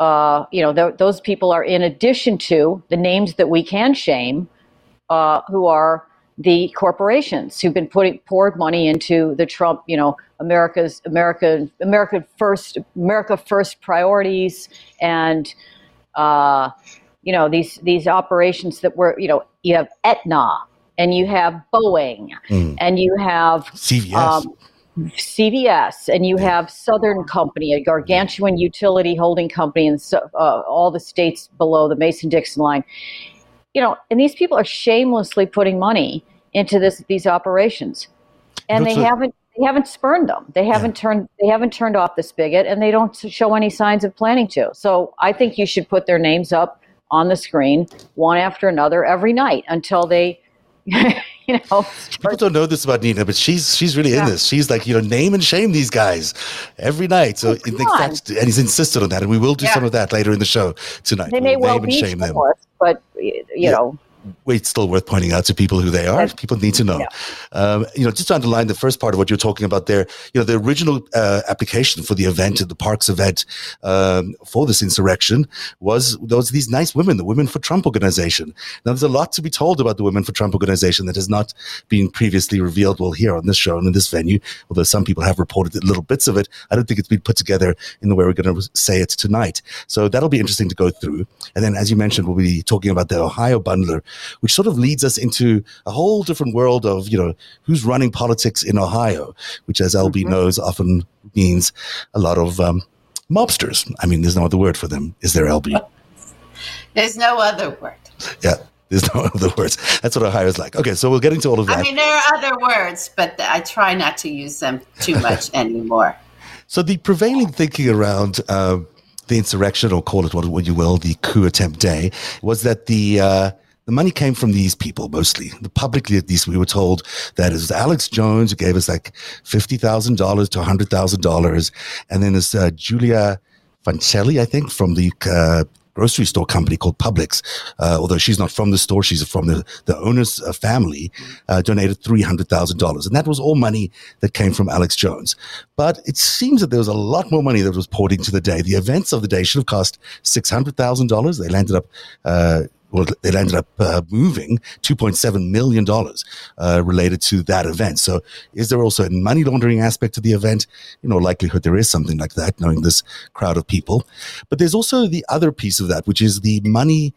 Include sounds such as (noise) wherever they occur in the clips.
uh, you know, th- those people are in addition to the names that we can shame, uh, who are the corporations who've been putting poured money into the Trump, you know, America's America America first America first priorities and uh, you know these these operations that were you know you have Aetna and you have Boeing Mm. and you have CVS. um, CVS, and you have Southern Company, a gargantuan utility holding company in uh, all the states below the Mason Dixon line. You know, and these people are shamelessly putting money into this these operations, and they a- haven't they haven't spurned them. They haven't turned they haven't turned off the spigot, and they don't show any signs of planning to. So I think you should put their names up on the screen one after another every night until they, (laughs) (laughs) you know, People don't know this about Nina, but she's she's really in this. She's like, you know, name and shame these guys every night. So oh, in fact, and he's insisted on that, and we will do Yeah. some of that later in the show tonight. they We'll may well name and be shame them. shameless, but you Yeah. know, It's still worth pointing out to people who they are. People need to know. Yeah. Um, you know, just to underline the first part of what you're talking about there. You know, the original uh, application for the event, the Parks event um, for this insurrection, was was these nice women, the Women for Trump organization. Now, there's a lot to be told about the Women for Trump organization that has not been previously revealed. Well, here on this show and in this venue, although some people have reported little bits of it, I don't think it's been put together in the way we're going to say it tonight. So that'll be interesting to go through. And then, as you mentioned, we'll be talking about the Ohio bundler, which sort of leads us into a whole different world of, you know, who's running politics in Ohio, which, as LB Mhm. knows, often means a lot of um, mobsters. I mean, there's no other word for them. Is there, LB? There's no other word. Yeah. There's no (laughs) other words. That's what Ohio's like. Okay, so we'll get into all of that. I mean, there are other words, but I try not to use them too much (laughs) anymore. So the prevailing thinking around uh, the insurrection, or call it what, what you will, the coup attempt day, was that the uh, the money came from these people mostly. The publicly, at least, we were told that it was Alex Jones who gave us like fifty thousand dollars to hundred thousand dollars, and then there's uh, Julia Fancelli, I think, from the uh, grocery store company called Publix. Uh, although she's not from the store, she's from the the owner's uh, family. Uh, donated three hundred thousand dollars, and that was all money that came from Alex Jones. But it seems that there was a lot more money that was poured into the day. The events of the day should have cost six hundred thousand dollars. They landed up. Well, they landed up uh, moving $2.7 million uh, related to that event. So, is there also a money laundering aspect to the event? You know, likelihood there is something like that, knowing this crowd of people. But there's also the other piece of that, which is the money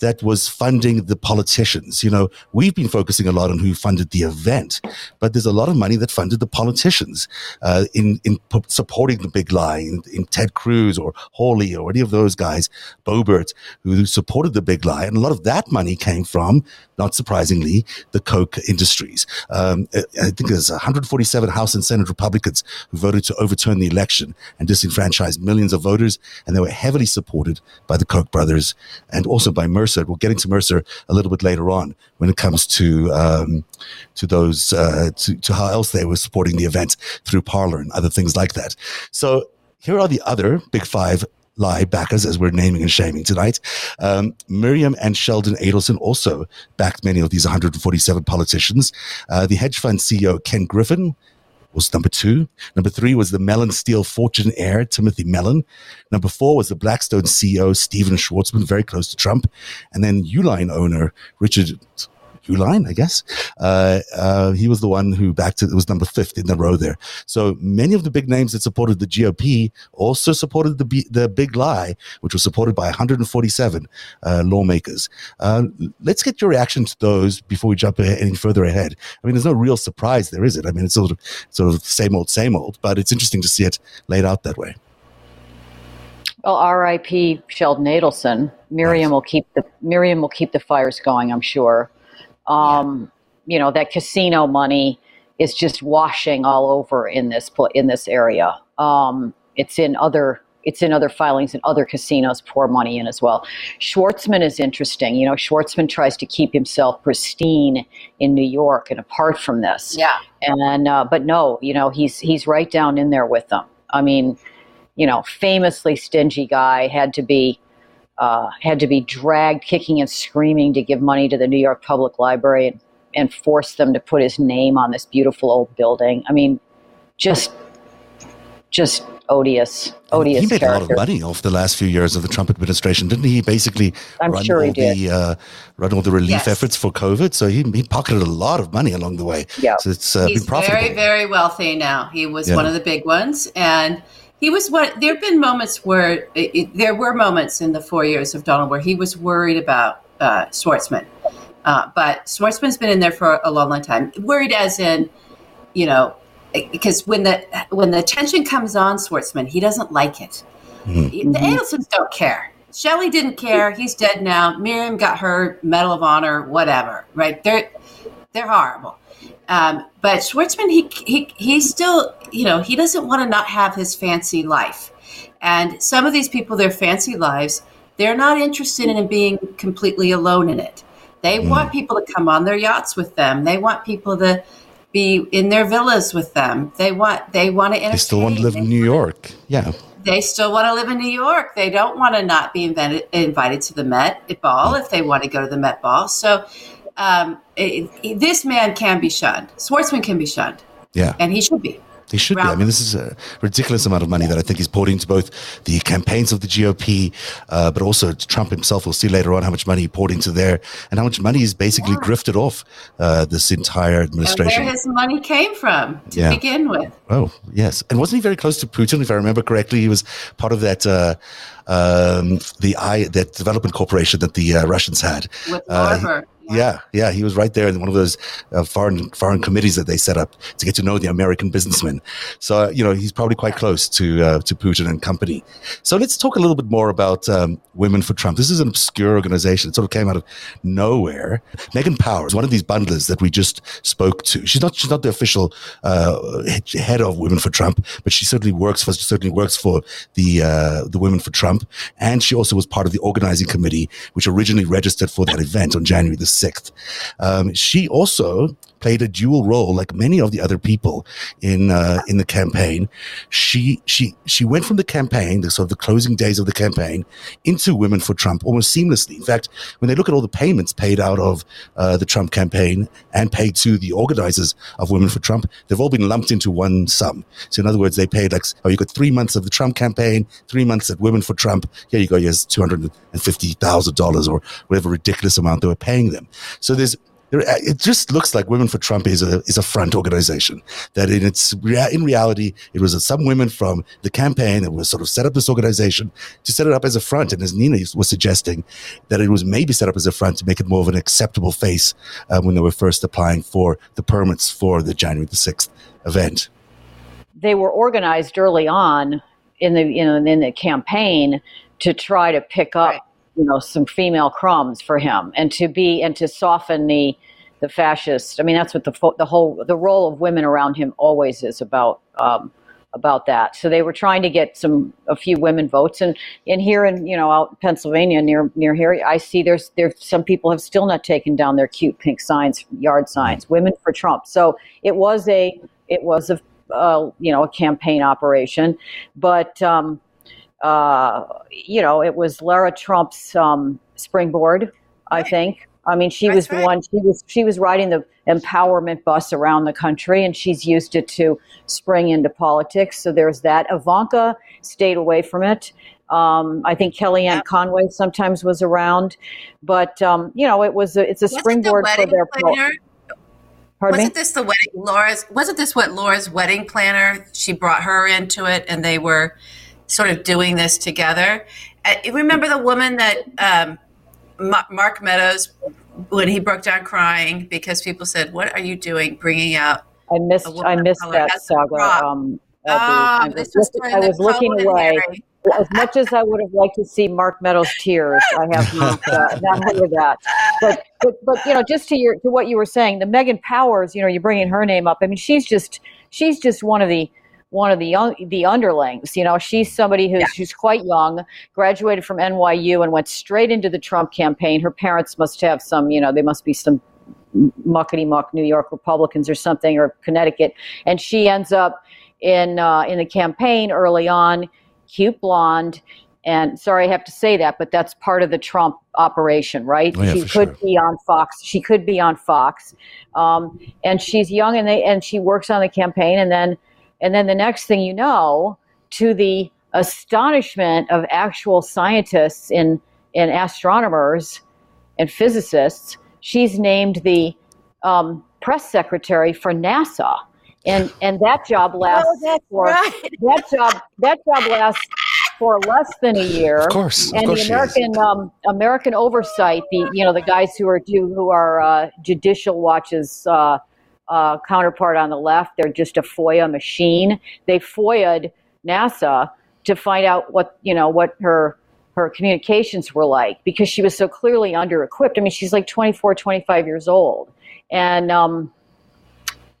that was funding the politicians. You know, we've been focusing a lot on who funded the event, but there's a lot of money that funded the politicians uh, in in p- supporting the big lie, in, in Ted Cruz or Hawley or any of those guys, Boebert, who supported the big lie, and a lot of that money came from, not surprisingly, the Koch industries. Um, I I think there's 147 House and Senate Republicans who voted to overturn the election and disenfranchise millions of voters, and they were heavily supported by the Koch brothers and also by Mercer. We'll get into Mercer a little bit later on when it comes to um, to those uh, to, to how else they were supporting the event through Parler and other things like that. So here are the other big five lie backers, as we're naming and shaming tonight. Um, Miriam and Sheldon Adelson also backed many of these 147 politicians. Uh, the hedge fund CEO Ken Griffin was number two. Number three was the Mellon Steel fortune heir, Timothy Mellon. Number four was the Blackstone CEO, Stephen Schwarzman, very close to Trump. And then Uline owner, Richard Uihlein, I guess. Uh, uh, he was the one who backed it. It was number fifth in the row there. So many of the big names that supported the GOP also supported the, B- the big lie, which was supported by 147 uh, lawmakers. Uh, let's get your reaction to those before we jump any further ahead. I mean, there's no real surprise there, is it? I mean, it's sort of sort of same old, same old, but it's interesting to see it laid out that way. Well, R.I.P. Sheldon Adelson. Miriam Nice. will keep the Miriam will keep the fires going. I'm sure. Um, You know that casino money is just washing all over in this in this area. Um, it's in other it's in other filings and other casinos pour money in as well. Schwarzman is interesting. You know, Schwarzman tries to keep himself pristine in New York and apart from this. Yeah. And uh, but no, you know, he's he's right down in there with them. I mean, you know, famously stingy guy had to be uh, had to be dragged kicking and screaming to give money to the New York Public Library and, and force them to put his name on this beautiful old building. I mean, just just odious, odious. he made character. a lot of money off the last few years of the Trump administration, didn't he? Basically, I'm run sure he all the uh, run all the relief Yes. efforts for COVID. So he, he pocketed a lot of money along the way. Yeah. so it's uh, He's been profitable. very, very wealthy now. He was Yeah. one of the big ones, and he was what. There have been moments where it, it- there were moments in the four years of Donald where he was worried about uh, Schwarzman, uh, but Schwarzman's been in there for a long, long time. Worried as in, you know, because when the when the tension comes on Schwarzman, he doesn't like it. Mhm. The Adelsons don't care. Shelley didn't care. He's dead now. Miriam got her Medal of Honor, whatever. Right? They're they're horrible. Um, but Schwarzman, he, he he still, you know, he doesn't want to not have his fancy life. And some of these people, their fancy lives, they're not interested in being completely alone in it. They want people to come on their yachts with them. They want people to be in their villas with them. They want they want to. They still want to live in. New York. Yeah, They still want to live in New York. They don't want to not be invented, invited to the Met Ball if they want to go to the Met Ball. So um, it, it- this man can be shunned. Schwarzman can be shunned, yeah. and he should be. They should be. I mean, this is a ridiculous amount of money that I think he's poured into both the campaigns of the GOP, uh, but also Trump himself. We'll see later on how much money he poured into there and how much money he's basically grifted off uh, this entire And administration. where his money came from to Yeah. begin with. Oh, yes. And wasn't he very close to Putin, if I remember correctly? He was part of that, uh, um, the I, that development corporation that the uh, Russians had. With Uh, Yeah, yeah, he was right there in one of those uh, foreign foreign committees that they set up to get to know the American businessmen. So uh, you know he's probably quite close to uh, to Putin and company. So let's talk a little bit more about um, Women for Trump. This is an obscure organization. It sort of came out of nowhere. Megan Powers, one of these bundlers that we just spoke to. She's not she's not the official uh, head of Women for Trump, but she certainly works for certainly works for the uh, the Women for Trump, and she also was part of the organizing committee, which originally registered for that event on January the sixth. Um, she also played a dual role, like many of the other people in uh, in the campaign. She she she went from the campaign, the sort of the closing days of the campaign, into Women for Trump almost seamlessly. In fact, when they look at all the payments paid out of uh, the Trump campaign and paid to the organizers of Women for Trump, they've all been lumped into one sum. So in other words, they paid like, oh, you got three months of the Trump campaign, three months at Women for Trump. Here you go. Here's two hundred and fifty thousand dollars or whatever ridiculous amount they were paying them. So there's there, it just looks like Women for Trump is a is a front organization. That in its in reality, it was some women from the campaign that was sort of set up this organization to set it up as a front. And as Nina was suggesting, that it was maybe set up as a front to make it more of an acceptable face uh, when they were first applying for the permits for the January the sixth event. they were organized early on in the you know in the campaign to try to pick up Right. you know some female crumbs for him and to be and to soften the the fascist. I mean that's what the fo- the whole the role of women around him always is about um, about that. So they were trying to get some a few women votes and and here in you know out in Pennsylvania near near here I see there's there's some people have still not taken down their cute pink signs yard signs women for Trump. So it was a it was a uh, you know a campaign operation, but um, uh, you know it was Lara Trump's um, springboard. I think. I mean, she That's was the right. one. She was she was riding the empowerment bus around the country, and she's used it to spring into politics. So there's that. Ivanka stayed away from it. Um, I think Kellyanne Yeah. Conway sometimes was around, but um, you know, it was a, it's a Wasn't the springboard for their. planner? Pardon me. Wasn't this the wedding? Lara's wasn't this what Lara's wedding planner? She brought her into it, and they were sort of doing this together. Uh, you remember the woman that um, Ma- Mark Meadows when he broke down crying because people said, "What are you doing, bringing out?" I missed I missed that saga. Um, Abby. I was, looking, I was looking away. As much as I would have liked to see Mark Meadows' tears, I have not, uh, (laughs) not heard of that. But, but but you know, just to your to what you were saying, the Megan Powers, you know, you're bringing her name up. I mean, she's just she's just one of the one of the young, the underlings. You know, she's somebody who's who's quite young, graduated from NYU and went straight into the Trump campaign. Her parents must have some, you know, they must be some muckety muck New York Republicans or something or Connecticut, and she ends up in uh, in the campaign early on, cute blonde. And sorry, I have to say that, but that's part of the Trump operation, right? Oh, yeah, she could sure. be on Fox. She could be on Fox, um, and she's young, and they and she works on the campaign, and then and then the next thing you know, to the astonishment of actual scientists and, and astronomers and physicists, she's named the um, press secretary for NASA. And, and that job (laughs) lasts Oh, for right. (laughs) that job that job lasts for less than a year. Of course, of and course the she is. American um, American oversight, the you know the guys who are do who are uh, Judicial watches uh, uh, counterpart on the left, they're just a FOIA machine. They FOIA'd NASA to find out what you know what her her communications were like because she was so clearly under equipped. I mean, she's like 24, 25 years old, and um,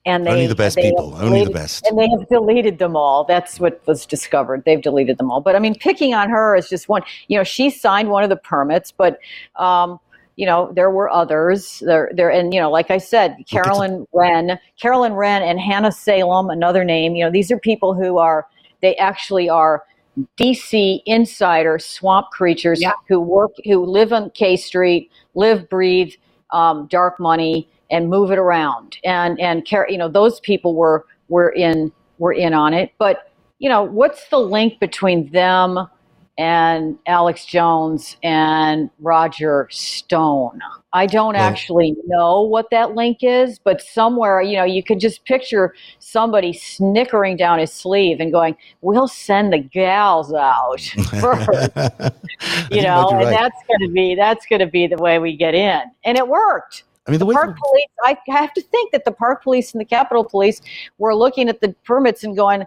and they Only the best people, only the best. and they have deleted them all. That's what was discovered. They've deleted them all. But I mean, picking on her is just one. You know, she signed one of the permits, but um, you know, there were others. There, there, and you know, like I said, Carolyn Wren, Carolyn Wren, and Hannah Salem, another name. You know, these are people who are they actually are DC insider swamp creatures Yeah. who work, who live on K Street, live, breathe um, dark money, and move it around. And and Car- you know, those people were were in were in on it. But you know, what's the link between them and Alex Jones and Roger Stone? I don't Well- actually know what that link is, but somewhere, you know, you could just picture somebody snickering down his sleeve and going, "We'll send the gals out (laughs) (laughs) first," you know, and that's going to be that's going to be the way we get in, and it worked. I mean, the The park police, I have to think that the park police and the Capitol police were looking at the permits and going,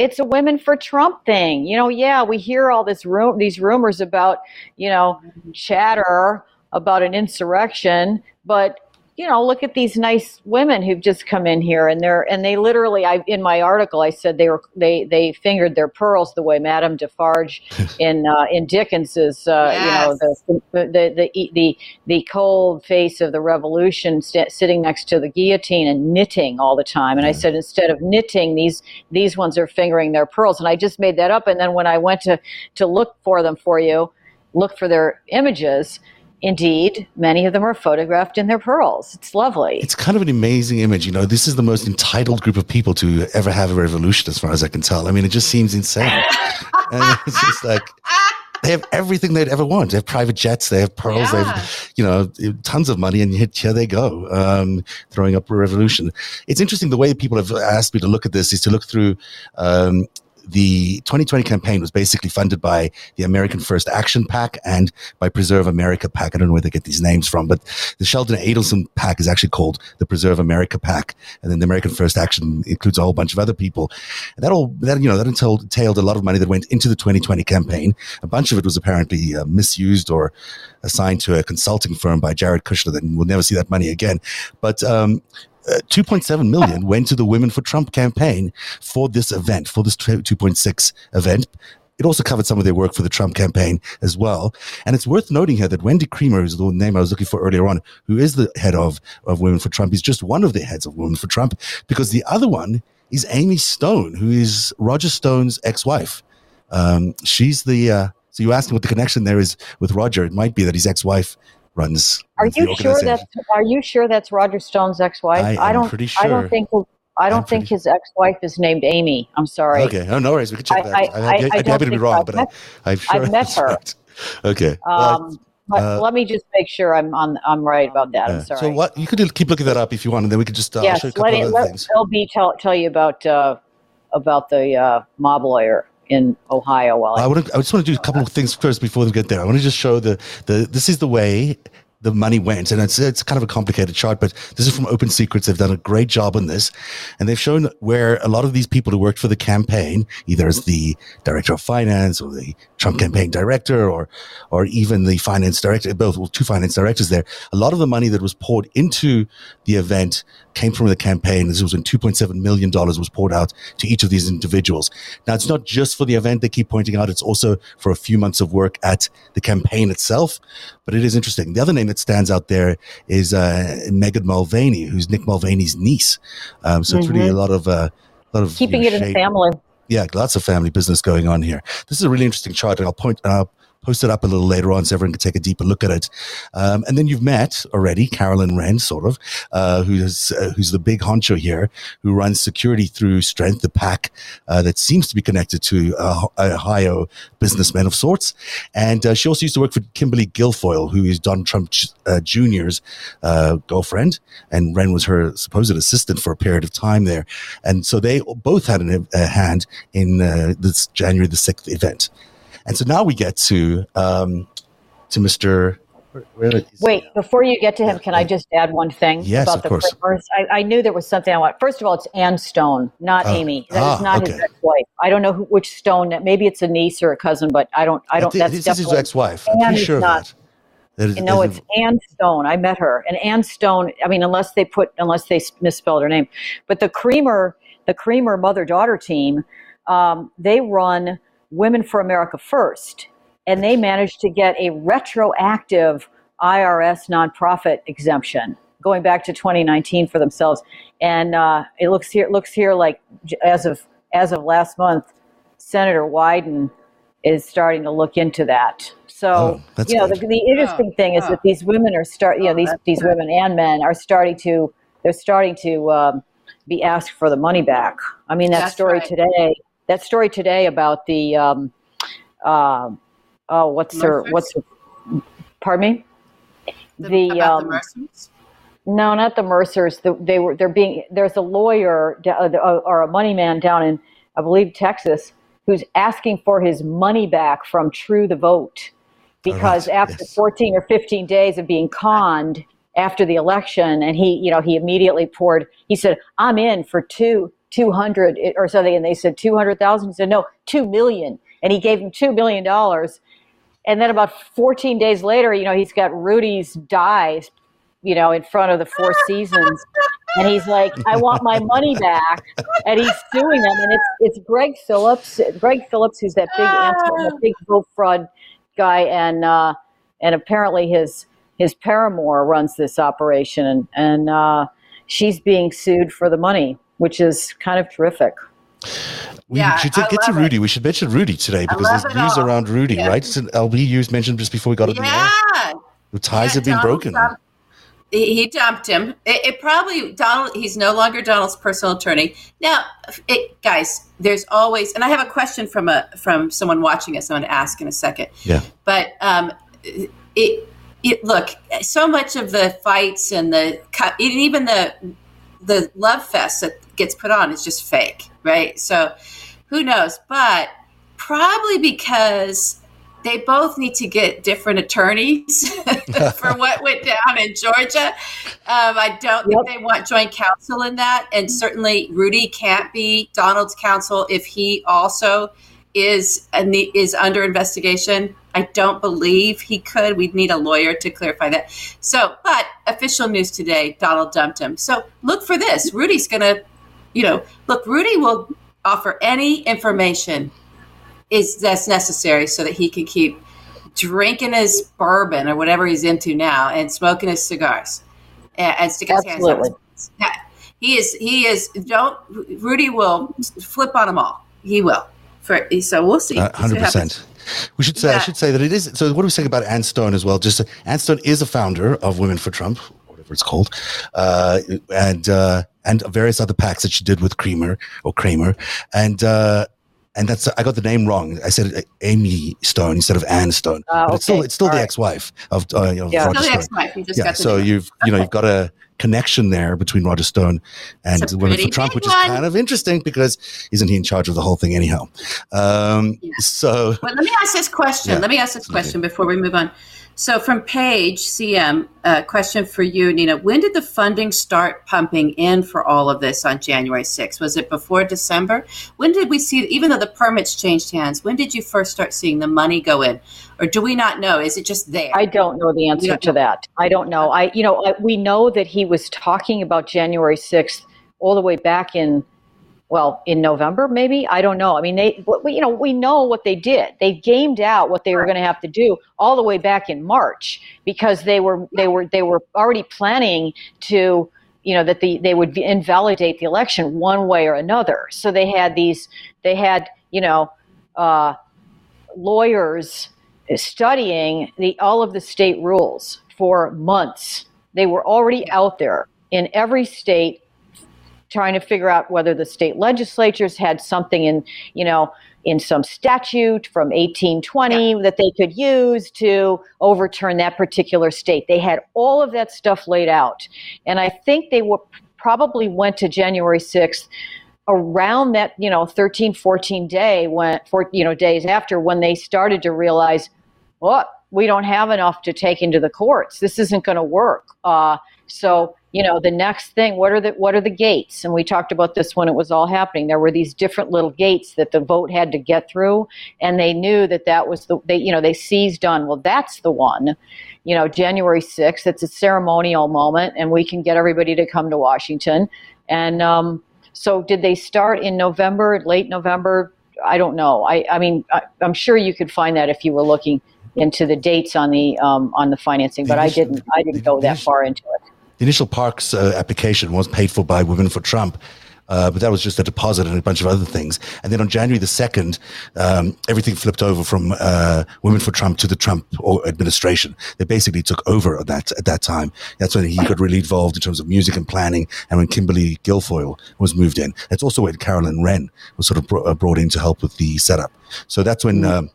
it's a women for Trump thing. You know, yeah, we hear all this ru- these rumors about, you know, mm-hmm. chatter about an insurrection, but you know, look at these nice women who've just come in here and they're and they literally I in my article I said they were they they fingered their pearls the way Madame Defarge (laughs) in uh, in Dickens's uh, you know the the, the the the the cold face of the revolution st- sitting next to the guillotine and knitting all the time. And I said instead of knitting these these ones are fingering their pearls. And I just made that up. And then when I went to to look for them for you look for their images Indeed, many of them are photographed in their pearls. It's lovely. It's kind of an amazing image. You know, this is the most entitled group of people to ever have a revolution, as far as I can tell. I mean, it just seems insane. (laughs) and it's just like they have everything they'd ever want. They have private jets, they have pearls, they have, you know, tons of money, and yet here they go, um, throwing up a revolution. It's interesting the way people have asked me to look at this is to look through. Um, the 2020 campaign was basically funded by the American First Action PAC and by Preserve America PAC. I don't know where they get these names from, but the Sheldon Adelson PAC is actually called the Preserve America PAC, and then the American First Action includes a whole bunch of other people. And that all that you know that entailed, entailed a lot of money that went into the 2020 campaign. A bunch of it was apparently uh, misused or assigned to a consulting firm by Jared Kushner. Then we'll never see that money again. But um, 2.7 million went to the Women for Trump campaign for this event, for this 2.6 event. It also covered some of their work for the Trump campaign as well. And it's worth noting here that Wendy Kremer, who's the name I was looking for earlier on, who is the head of, of Women for Trump, is just one of the heads of Women for Trump because the other one is Amy Stone, who is Roger Stone's ex-wife. Um, she's the, uh, so you asked me what the connection there is with Roger. It might be that his ex-wife runs. Are you sure that's Are you sure that's Roger Stone's ex-wife? I am don't. pretty I don't think. I I'm don't think pretty- his ex-wife is named Amy. I'm sorry. Okay. Oh, no worries. We can check I- that. I- I'm, I- happy- I I'm happy to be think wrong, so. but I've I, I'm sure met that's her. right. Okay. Um, uh, let me just make sure I'm on. I'm right about that. yeah. I'm sorry. So what you could keep looking that up if you want, and then we could just uh, yes, show you a let, couple it, let things. LB tell tell you about uh, about the uh, mob lawyer in Ohio. While I, I, I just want to do a couple of things first before we get there. I want to just show the the this is the way the money went, and it's it's kind of a complicated chart, but this is from Open Secrets. They've done a great job on this, and they've shown where a lot of these people who worked for the campaign, either as the director of finance or the Trump campaign director, or or even the finance director, both well, two finance directors there. A lot of the money that was poured into the event came from the campaign. This was when $2.7 million was poured out to each of these individuals. Now, it's not just for the event, they keep pointing out, it's also for a few months of work at the campaign itself. But it is interesting. The other name that stands out there is uh, Megan Mulvaney, who's Mick Mulvaney's niece. Um, so it's really a lot of. Uh, lot of keeping you it know, in the family. yeah, lots of family business going on here. This is a really interesting chart, and I'll point. Uh, post it up a little later on so everyone can take a deeper look at it. Um, and then you've met already Carolyn Wren, sort of, uh, who's uh, who's the big honcho here, who runs security through Strength, the PAC uh, that seems to be connected to uh, Ohio businessmen of sorts. And uh, she also used to work for Kimberly Guilfoyle, who is Donald Trump uh, Jr.'s girlfriend, and Wren was her supposed assistant for a period of time there. And so they both had a hand in this January the sixth event. And so now we get to um, to Mr. Wait, before you get to him, can I just add one thing yes, about the course. I, I, knew there was something I want. First of all, it's Ann Stone, not oh. Amy. That ah, is not okay. his ex-wife. I don't know who, which Stone. Maybe it's a niece or a cousin, but I don't. I don't. I that's this is his ex-wife. I'm pretty sure of that. that is, you know, it's Ann Stone. I met her, and Ann Stone. I mean, unless they put, unless they misspelled her name, but the Kremer, the Kremer mother-daughter team, um, they run Women for America First and they managed to get a retroactive IRS nonprofit exemption going back to 2019 for themselves. And uh, it looks here it looks here like as of as of last month, Senator Wyden is starting to look into that. So oh, you know the, the, interesting thing is that these women are start you know these these women and men are starting to they're starting to um, be asked for the money back. I mean that That's story right. today that story today about the um, uh, oh, what's Mercers? her, what's her, pardon me? The, The, about um, the Mercers? No, not the Mercers. The, they were, they're being, there's a lawyer uh, or a money man down in, I believe, Texas, who's asking for his money back from True the Vote because right, after yes. 14 or 15 days of being conned after the election, and he, you know, he immediately poured, he said, I'm in for two, 200 or something. And they said 200,000. He said, no, 2 million. And he gave him $2 million. And then about 14 days later, you know, he's got Rudy's dies, you know, in front of the Four Seasons. And he's like, I want my money back. And he's suing them. And it's, it's Greg Phillips, Greg Phillips, who's that big, big vote fraud guy. And, uh, and apparently his, his paramour runs this operation. And, and uh, she's being sued for the money, which is kind of terrific. We Yeah, should I get to love it. Rudy. We should mention Rudy today because love there's news all. around Rudy, Yeah. right? So LB you mentioned just before we got on the air. Yeah. The ties Yeah, have been Donald broken. Trump- he, he dumped him. It, it probably Donald. He's no longer Donald's personal attorney now. It, guys, there's always, and I have a question from a from someone watching us. I'm going to ask in a second. Yeah. But um, it, it look so much of the fights and the and even the the love fest that gets put on is just fake, right? So who knows? But probably because they both need to get different attorneys (laughs) for what went down in Georgia. Um, I don't think they want joint counsel in that, and certainly Rudy can't be Donald's counsel if he also is and is under investigation. I don't believe he could. We'd need a lawyer to clarify that. So, but official news today: Donald dumped him. So look for this. Rudy's gonna, you know, look. Rudy will offer any information is that's necessary so that he can keep drinking his bourbon or whatever he's into now and smoking his cigars and, and sticking his hands Absolutely. his- Yeah. He is. He is. Don't. Rudy will flip on them all. He will. So we'll see. What hundred happens. percent. We should say I should say that it is. So what do we say about Ann Stone as well? Just uh, Ann Stone is a founder of Women for Trump, whatever it's called, uh, and uh, and various other PACs that she did with Creamer or Kramer, and. Uh, and that's I got the name wrong. I said uh, Amy Stone instead of Ann Stone, Ah, but it's still it's still All the right. ex-wife of uh, you know, Yeah. Roger Still the Stone. ex-wife. You just Yeah, so you've you know you've got a connection there between Roger Stone and a Women for Trump, which is kind of interesting because isn't he in charge of the whole thing anyhow? Um, Yeah. So Well, let me ask this question. Yeah. Let me ask this question before we move on. So, from Paige CM, uh, question for you, Nina. When did the funding start pumping in for all of this on January 6th? Was it before December? When did we see, even though the permits changed hands, when did you first start seeing the money go in? Or do we not know? Is it just there? I don't know the answer to that. I don't know. I, you know, I, we know that he was talking about January 6th all the way back in, well, in November, maybe. I don't know. I mean, they, you know, we know what they did. They gamed out what they were going to have to do all the way back in March because they were, they were, they were already planning to, you know, that the, they would invalidate the election one way or another. So they had these, they had, you know, uh, lawyers studying the all of the state rules for months. They were already out there in every state trying to figure out whether the state legislatures had something in, you know, in some statute from 1820 yeah. that they could use to overturn that particular state. They had all of that stuff laid out. And I think they were probably went to January 6th around that, you know, 13, 14 day when, for, you know, days after when they started to realize, what, oh, we don't have enough to take into the courts. This isn't going to work. Uh, so you know the next thing what are the what are the gates? And we talked about this when it was all happening. There were these different little gates that the vote had to get through and they knew that that was the they you know they seized on well that's the one. You know january 6th it's a ceremonial moment and we can get everybody to come to washington. And um, so did they start in november late november? I don't know. I i mean I, i'm sure you could find that if you were looking into the dates on the um, on the financing but i didn't i didn't go that far into it the initial parks uh, application was paid for by Women for Trump. Uh, but that was just a deposit and a bunch of other things. And then on January the 2nd, um, everything flipped over from uh, Women for Trump to the Trump administration. They basically took over at that, at that time. That's when he got really involved in terms of music and planning and when Kimberly Guilfoyle was moved in. That's also when Carolyn Wren was sort of brought, uh, brought in to help with the setup. So that's when mm-hmm. um,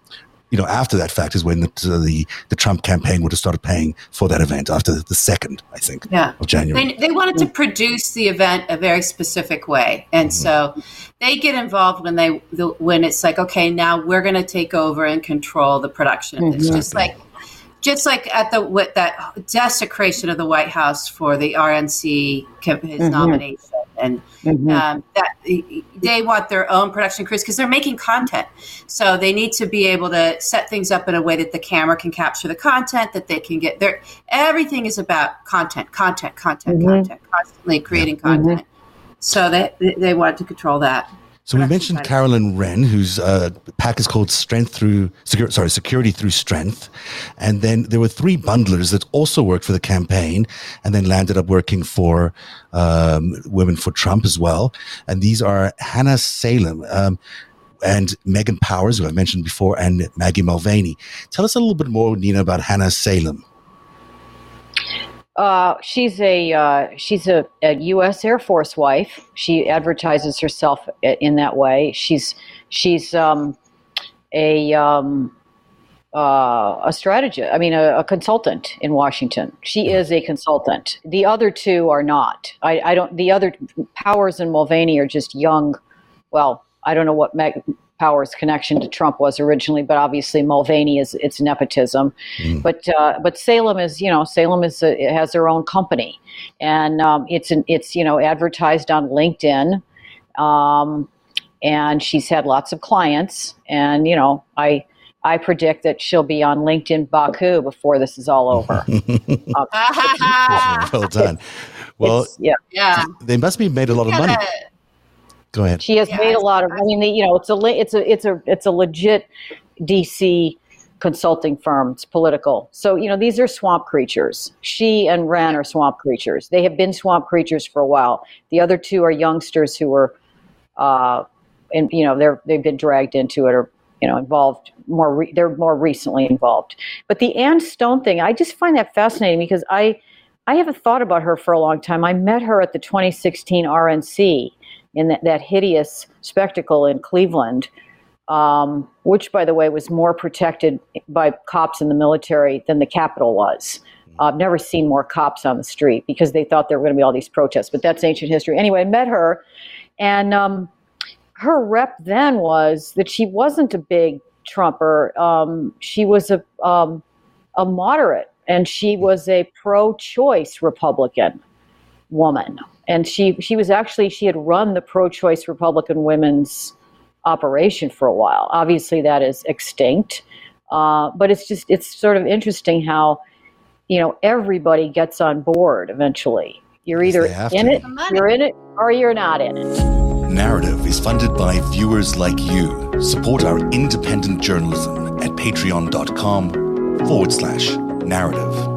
you know, after that fact is when the, the, the Trump campaign would have started paying for that event after the second, I think, yeah. of January. They, they wanted to produce the event a very specific way, and mm-hmm. so they get involved when they the, when it's like, okay, now we're going to take over and control the production. Mm-hmm. It's just like just like at the with that desecration of the White House for the RNC his mm-hmm. nomination and mm-hmm. um, that they want their own production crews because they're making content so they need to be able to set things up in a way that the camera can capture the content that they can get there everything is about content content content mm-hmm. content constantly creating mm-hmm. content so they they want to control that so we mentioned Carolyn Wren, whose uh, PAC is called Strength Through Security, sorry, Security Through Strength, and then there were three bundlers that also worked for the campaign, and then landed up working for um, Women for Trump as well. And these are Hannah Salem. Um, and Megan Powers, who I mentioned before, and Maggie Mulvaney. Tell us a little bit more, Nina, about Hannah Salem. Uh, she's a uh, she's a, a, U.S. Air Force wife. She advertises herself in that way. She's she's um, a um, uh, a strategist. I mean, a, a, consultant in Washington. She is a consultant. The other two are not. I, I don't. The other Powers and Mulvaney are just young. Well, I don't know what Meg, Powers' connection to Trump was originally, but obviously Mulvaney is it's nepotism. Mm. But uh, but Salem is you know Salem is a, has their own company, and um, it's an, it's you know advertised on LinkedIn, um, and she's had lots of clients, and you know I. I predict that she'll be on LinkedIn Baku before this is all over. um, (laughs) (laughs) well done. Well, yeah, yeah. They must be made a lot of money. Go ahead. She has yeah, made a lot of. I mean, you know, it's a it's a it's a it's a legit DC consulting firm. It's political. So you know, these are swamp creatures. She and Wren are swamp creatures. They have been swamp creatures for a while. The other two are youngsters who were, uh, and you know, they're they've been dragged into it or you know involved more. Re- they're more recently involved. But the Ann Stone thing, I just find that fascinating because I. I haven't thought about her for a long time. I met her at the 2016 RNC, in that, that hideous spectacle in Cleveland, um, which, by the way, was more protected by cops in the military than the Capitol was. Hmm. I've never seen more cops on the street because they thought there were going to be all these protests, but that's ancient history. Anyway, I met her, and um, her rep then was that she wasn't a big Trumper. Um, she was a um, a moderate, and she was a pro-choice Republican woman and she she was actually she had run the pro-choice Republican women's operation for a while. Obviously, that is extinct, uh, but it's just it's sort of interesting how you know everybody gets on board eventually. You're either in it, you're in it, or you're not in it. Narativ is funded by viewers like you. Support our independent journalism at patreon.com forward slash narativ.